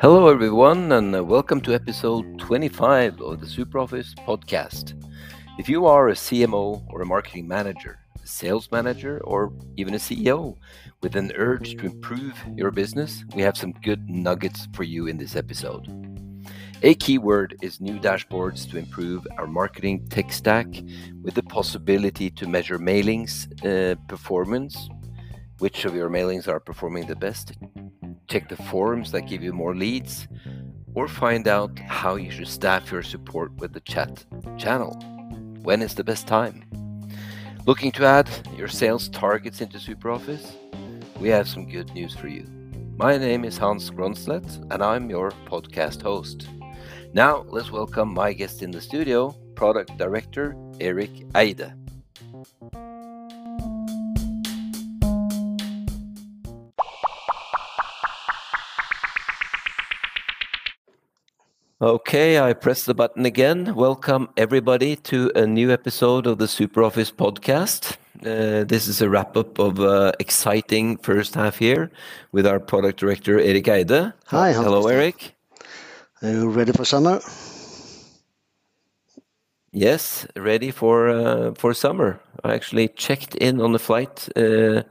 Hello, everyone, and uh, welcome to episode 25 of the SuperOffice podcast. If you are a CMO or a marketing manager, a sales manager, or even a CEO with an urge to improve your business, we have some good nuggets for you in this episode. A keyword is new dashboards to improve our marketing tech stack with the possibility to measure mailings uh, performance, which of your mailings are performing the best, check the forums that give you more leads, or find out how you should staff your support with the chat channel. When is the best time? Looking to add your sales targets into SuperOffice? We have some good news for you. My name is Hans Gronslet, and I'm your podcast host. Now, let's welcome my guest in the studio, Product Director Eric Eide. Okay, I press the button again. Welcome everybody to a new episode of the SuperOffice podcast. Uh, this is a wrap up of uh, exciting first half year with our product director Eric Eide. Hi, hello, Erik. Are you ready for summer? Yes, ready for uh, for summer. I actually checked in on the flight uh,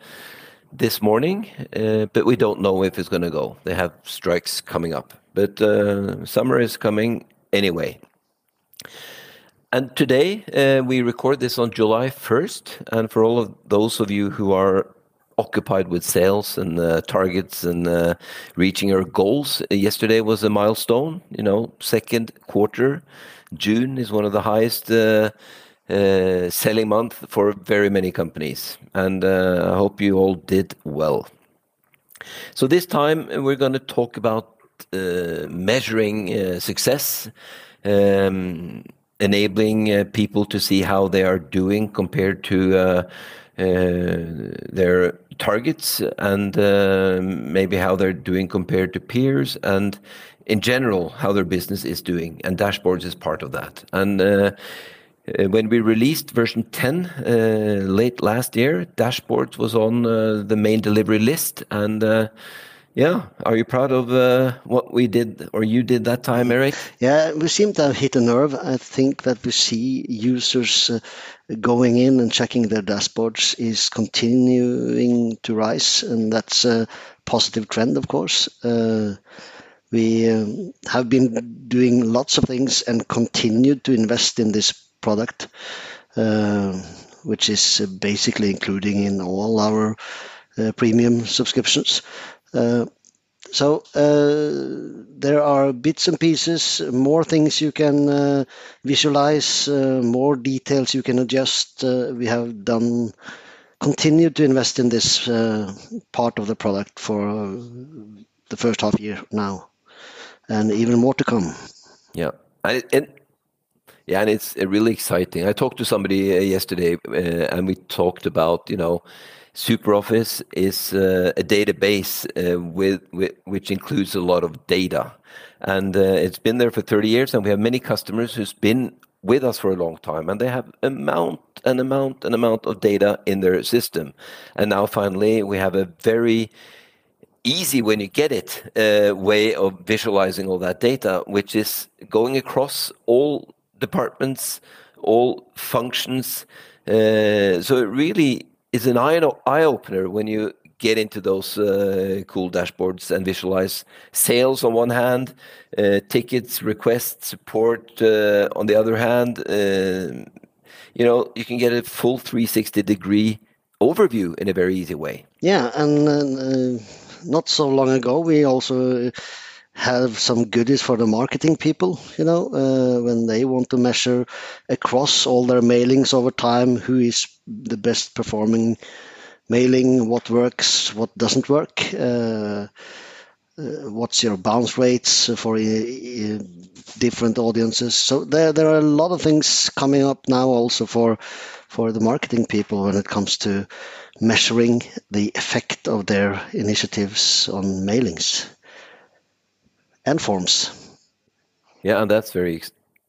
this morning, uh, but we don't know if it's going to go. They have strikes coming up but uh, summer is coming anyway. And today uh, we record this on July 1st. And for all of those of you who are occupied with sales and uh, targets and uh, reaching our goals, yesterday was a milestone. You know, second quarter, June is one of the highest. Uh, uh, selling month for very many companies, and I hope you all did well. So, this time we're going to talk about uh, measuring uh, success, um, enabling uh, people to see how they are doing compared to their targets and maybe how they're doing compared to peers and in general how their business is doing. And dashboards is part of that. And uh, when we released version 10 uh, late last year dashboards was on uh, the main delivery list. And yeah. Are you proud of uh, what we did or you did that time, Eric? Yeah, we seem to have hit a nerve. I think that we see users uh, going in and checking their dashboards is continuing to rise, and that's a positive trend, of course. Uh, we um, have been doing lots of things and continue to invest in this product, uh, which is basically including in all our uh, premium subscriptions. Uh, so uh, there are bits and pieces, more things you can uh, visualize, uh, more details you can adjust. Uh, we have done continued to invest in this uh, part of the product for the first half year now, and even more to come. Yeah, and, and yeah, and it's really exciting. I talked to somebody yesterday, and we talked about you know SuperOffice is uh, a database uh, with, with, which includes a lot of data, and uh, it's been there for 30 years. And we have many customers who's been with us for a long time, and they have amount and amount and amount of data in their system. And now finally, we have a very easy when you get it uh, way of visualizing all that data, which is going across all departments, all functions. Uh, so it really is an eye, eye opener when you get into those uh, cool dashboards and visualize sales on one hand, uh, tickets, requests, support uh, on the other hand. Uh, you know, you can get a full 360 degree overview in a very easy way. Yeah, and uh, not so long ago, we also have some goodies for the marketing people, you know, uh, when they want to measure across all their mailings over time who is the best performing mailing, what works, what doesn't work, uh, uh, what's your bounce rates for uh, uh, different audiences. So there, there are a lot of things coming up now also for for the marketing people when it comes to measuring the effect of their initiatives on mailings and forms. Yeah, and that's very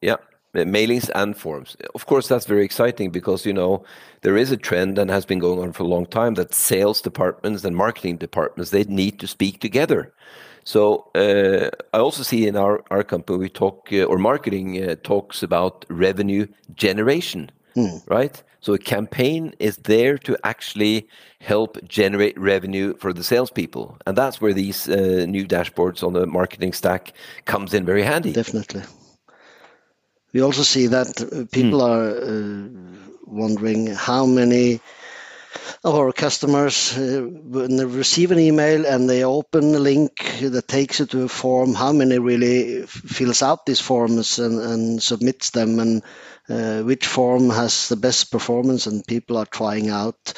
yeah, mailings and forms. Of course, that's very exciting because you know there is a trend and has been going on for a long time that sales departments and marketing departments they need to speak together. So uh, I also see in our our company we talk uh, or marketing uh, talks about revenue generation, mm. right? So a campaign is there to actually help generate revenue for the salespeople, and that's where these uh, new dashboards on the marketing stack comes in very handy. Definitely. We also see that uh, people mm. are uh, wondering how many of our customers, uh, when they receive an email and they open a link that takes it to a form, how many really fills out these forms and, and submits them, and uh, which form has the best performance, and people are trying out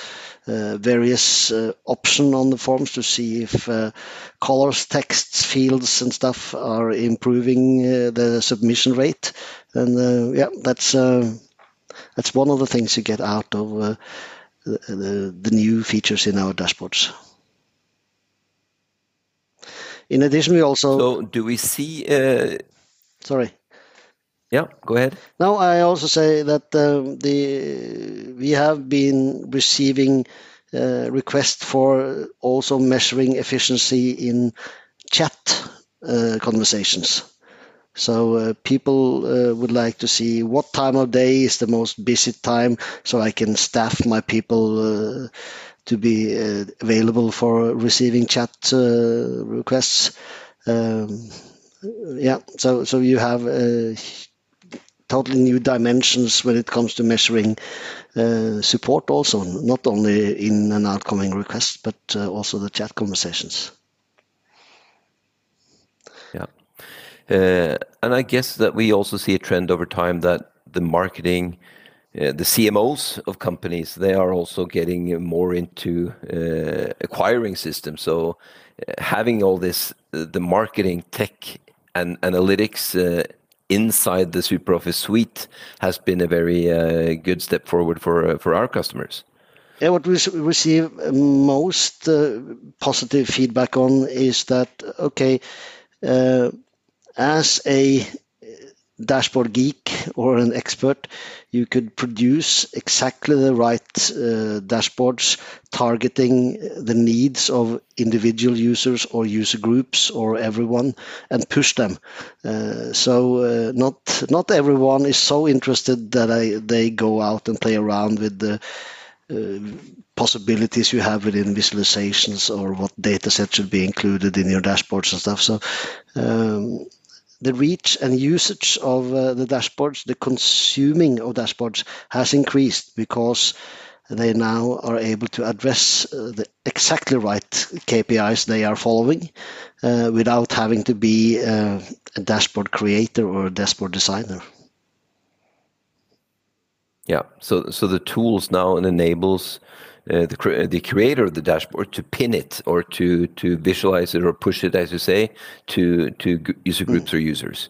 various uh, options on the forms to see if uh, colors, texts, fields, and stuff are improving uh, the submission rate. And uh, yeah, that's that's one of the things you get out of the, the, the new features in our dashboards. In addition, we also. So, do we see? Uh... Sorry. Yeah, go ahead. Now, I also say that uh, the we have been receiving uh, requests for also measuring efficiency in chat uh, conversations. So uh, people uh, would like to see what time of day is the most busy time, so I can staff my people uh, to be uh, available for receiving chat requests. Um, yeah, so so you have totally new dimensions when it comes to measuring support, also not only in an outgoing request, but also the chat conversations. Uh, and I guess that we also see a trend over time that the marketing, uh, the CMOs of companies, they are also getting more into uh, acquiring systems. So having all this, the marketing tech and analytics inside the SuperOffice suite has been a very uh, good step forward for uh, for our customers. Yeah, what we receive uh, most positive feedback on is that, okay, as a dashboard geek or an expert, you could produce exactly the right uh, dashboards targeting the needs of individual users or user groups or everyone and push them. Uh, so uh, not not everyone is so interested that I, they go out and play around with the uh, possibilities you have within visualizations or what data set should be included in your dashboards and stuff. So um, the reach and usage of uh, the dashboards, the consuming of dashboards has increased because they now are able to address uh, the exactly right KPIs they are following uh, without having to be uh, a dashboard creator or a dashboard designer. Yeah, so so the tools now enables uh, the the creator of the dashboard to pin it or to to visualize it or push it, as you say, to to user hmm. groups mm. or users.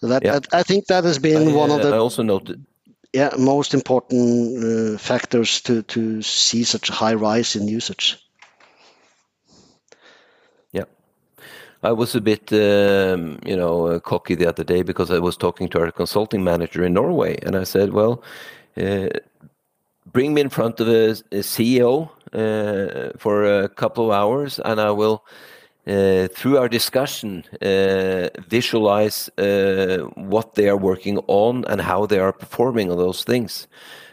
So that yeah. I, I, think that has been I, one of the. I also noted. Yeah, most important uh, factors to to see such a high rise in usage. Yeah, I was a bit, um, you know, uh, cocky the other day because I was talking to our consulting manager in Norway, and I said, well. Uh, bring me in front of a, a CEO uh, for a couple of hours, and I will, uh, through our discussion, uh, visualize uh, what they are working on and how they are performing on those things.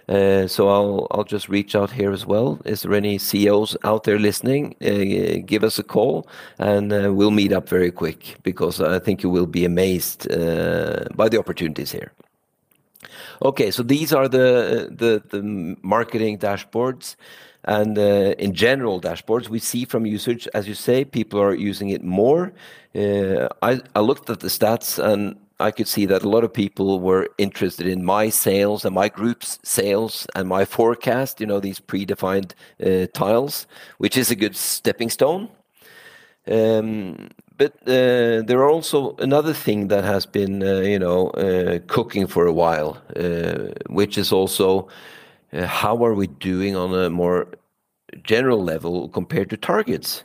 Uh, so I'll I'll just reach out here as well. Is there any CEOs out there listening? Uh, give us a call, and we'll meet up very quick because I think you will be amazed by the opportunities here. Okay, so these are the the, the marketing dashboards. And uh, in general dashboards, we see from usage, as you say, people are using it more. Uh, I, I looked at the stats and I could see that a lot of people were interested in my sales and my group's sales and my forecast, you know, these predefined uh, tiles, which is a good stepping stone. Um, but uh, there are also another thing that has been, uh, you know, uh, cooking for a while, uh, which is also uh, how are we doing on a more general level compared to targets?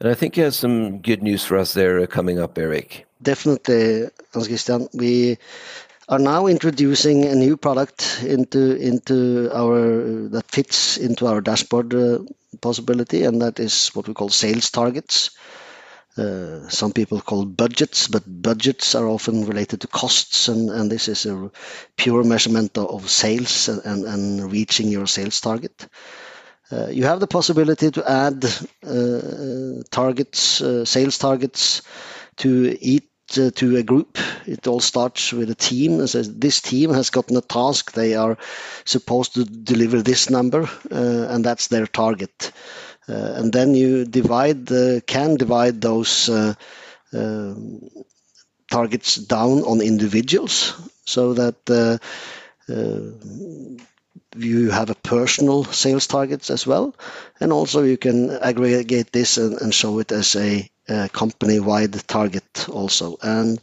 And I think you have some good news for us there coming up, Eric. Definitely, Hans Christian. We are now introducing a new product into into our that fits into our dashboard uh, possibility, and that is what we call sales targets. Uh, some people call budgets, but budgets are often related to costs, and, and this is a pure measurement of, sales and, and, and, reaching your sales target. Uh, you have the possibility to add uh, targets, uh, sales targets, to each uh, to a group. It all starts with a team. It says this team has gotten a task. They are supposed to deliver this number, and that's their target. Uh, and then you divide the, can divide those uh, um, targets down on individuals so that uh, you have a personal sales targets as well and also you can aggregate this and, and show it as a uh, company-wide target also. And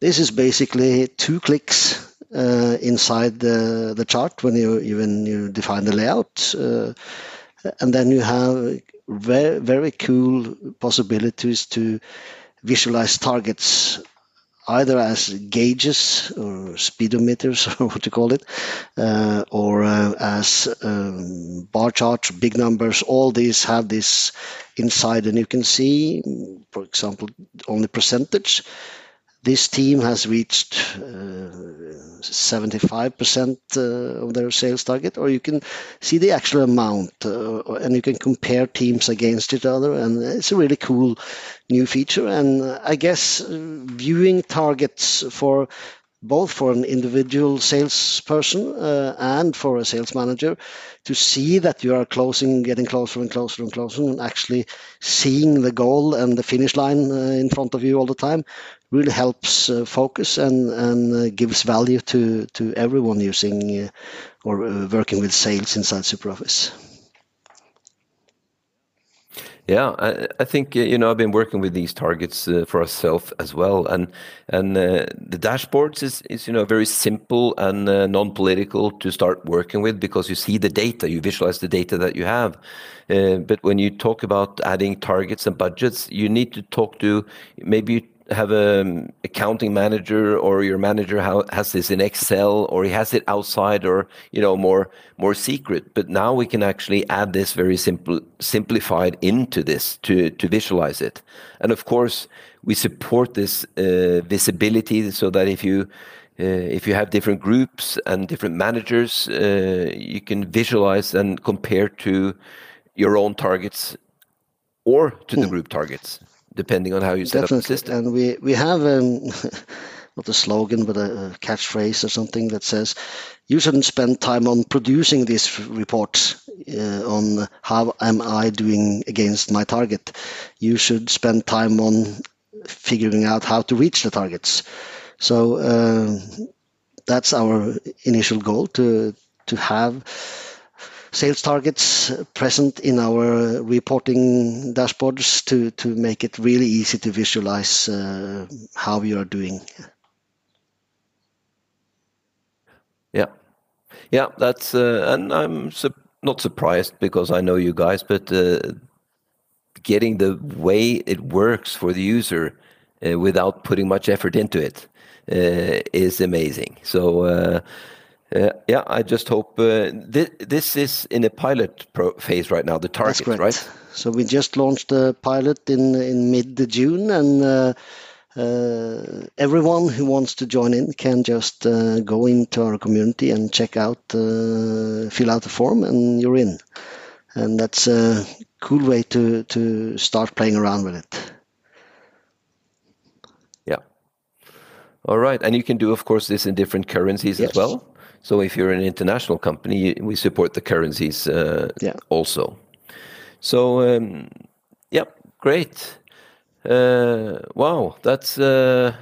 this is basically two clicks uh, inside the, the chart when you when you define the layout, uh, and then you have very very cool possibilities to visualize targets either as gauges or speedometers or what you call it, uh, or uh, as um, bar charts, big numbers. All these have this inside, and you can see, for example, only percentage. This team has reached uh, uh, of their sales target, or you can see the actual amount, uh, and you can compare teams against each other, and it's a really cool new feature. And I guess viewing targets for both for an individual salesperson uh, and for a sales manager to see that you are closing, getting closer and closer and closer, and actually seeing the goal and the finish line uh, in front of you all the time really helps uh, focus and and uh, gives value to to everyone using uh, or uh, working with sales inside SuperOffice. Yeah, I, I, think you know I've been working with these targets uh, for ourselves as well, and and uh, the dashboards is is you know very simple and uh, non-political to start working with because you see the data, you visualize the data that you have. Uh, but when you talk about adding targets and budgets, you need to talk to maybe have a accounting manager or your manager has this in Excel or he has it outside or you know more more secret. But now we can actually add this very simple simplified into this to to visualize it. And of course, we support this uh, visibility so that if you uh, if you have different groups and different managers, uh, you can visualize and compare to your own targets or to the hmm. group targets depending on how you set Definitely. up the system. And we we have um, not a slogan, but a, a, catchphrase or something that says, "You shouldn't spend time on producing these reports uh, on how am I doing against my target. You should spend time on figuring out how to reach the targets." So uh, that's our initial goal to to have sales targets present in our reporting dashboards to, to make it really easy to visualize uh, how you are doing. Yeah, yeah, that's uh, and I'm su not surprised because I know you guys, but uh, getting the way it works for the user uh, without putting much effort into it uh, is amazing. So uh, yeah, I just hope uh, th this is in a pilot phase right now, the target, right? So we just launched the pilot in in mid June, and uh, uh, everyone who wants to join in can just uh, go into our community and check out, uh, fill out the form, and you're in. And that's a cool way to to start playing around with it. Yeah. All right, and you can do, of course, this in different currencies as well. So if you're an international company, we support the currencies uh, yeah. also. So um, yeah, great. Uh, wow, that's uh,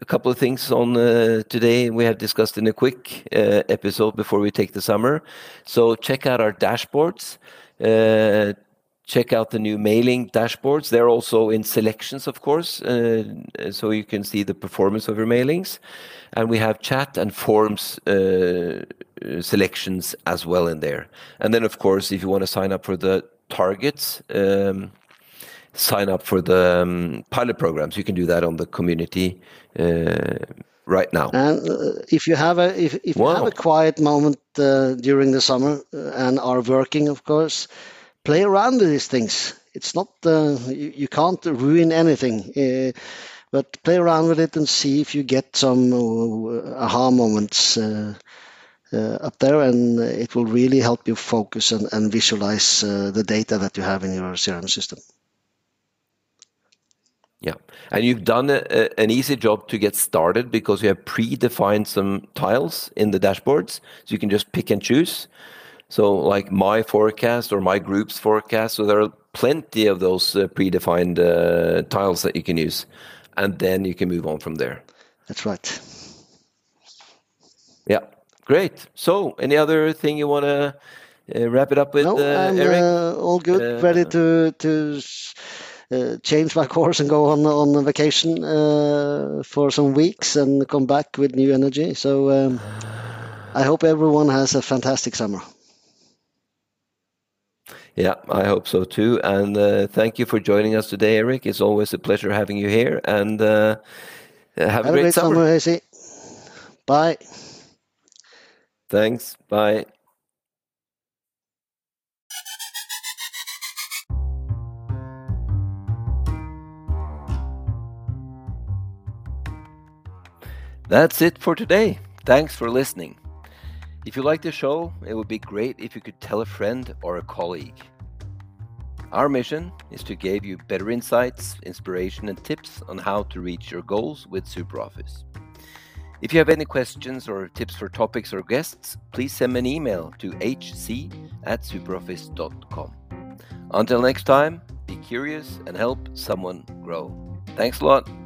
a couple of things on uh, today we have discussed in a quick uh, episode before we take the summer. So check out our dashboards. Check out the new mailing dashboards. They're also in selections, of course, uh, so you can see the performance of your mailings. And we have chat and forms uh, selections as well in there. And then, of course, if you want to sign up for the targets, um, sign up for the um, pilot programs, you can do that on the community uh, right now. And uh, if you have a if, if wow. you have a quiet moment uh, during the summer uh, and are working, of course, play around with these things. It's not uh, you, you, can't ruin anything, uh, but play around with it and see if you get some uh, aha moments. up there, and it will really help you focus and, and visualize the data that you have in your CRM system. Yeah, and you've done a, a, an easy job to get started because you have predefined some tiles in the dashboards, so you can just pick and choose. So, like my forecast or my group's forecast, so there are plenty of those uh, predefined uh, tiles that you can use, and then you can move on from there. That's right. Yeah, great. So, any other thing you want to uh, wrap it up with, no, uh, I'm, Eric? Uh, all good, ready to to uh, change my course and go on on vacation uh, for some weeks and come back with new energy. So um, I hope everyone has a fantastic summer. Yeah, I hope so too. And uh, thank you for joining us today, Eric. It's always a pleasure having you here. And uh, have, have, a great, great summer. summer Bye. Thanks. Bye. That's it for today. Thanks for listening. If you like the show, it would be great if you could tell a friend or a colleague. Our mission is to give you better insights, inspiration, and tips on how to reach your goals with SuperOffice. If you have any questions or tips for topics or guests, please send me an email to hc at superoffice.com. Until next time, be curious and help someone grow. Thanks a lot.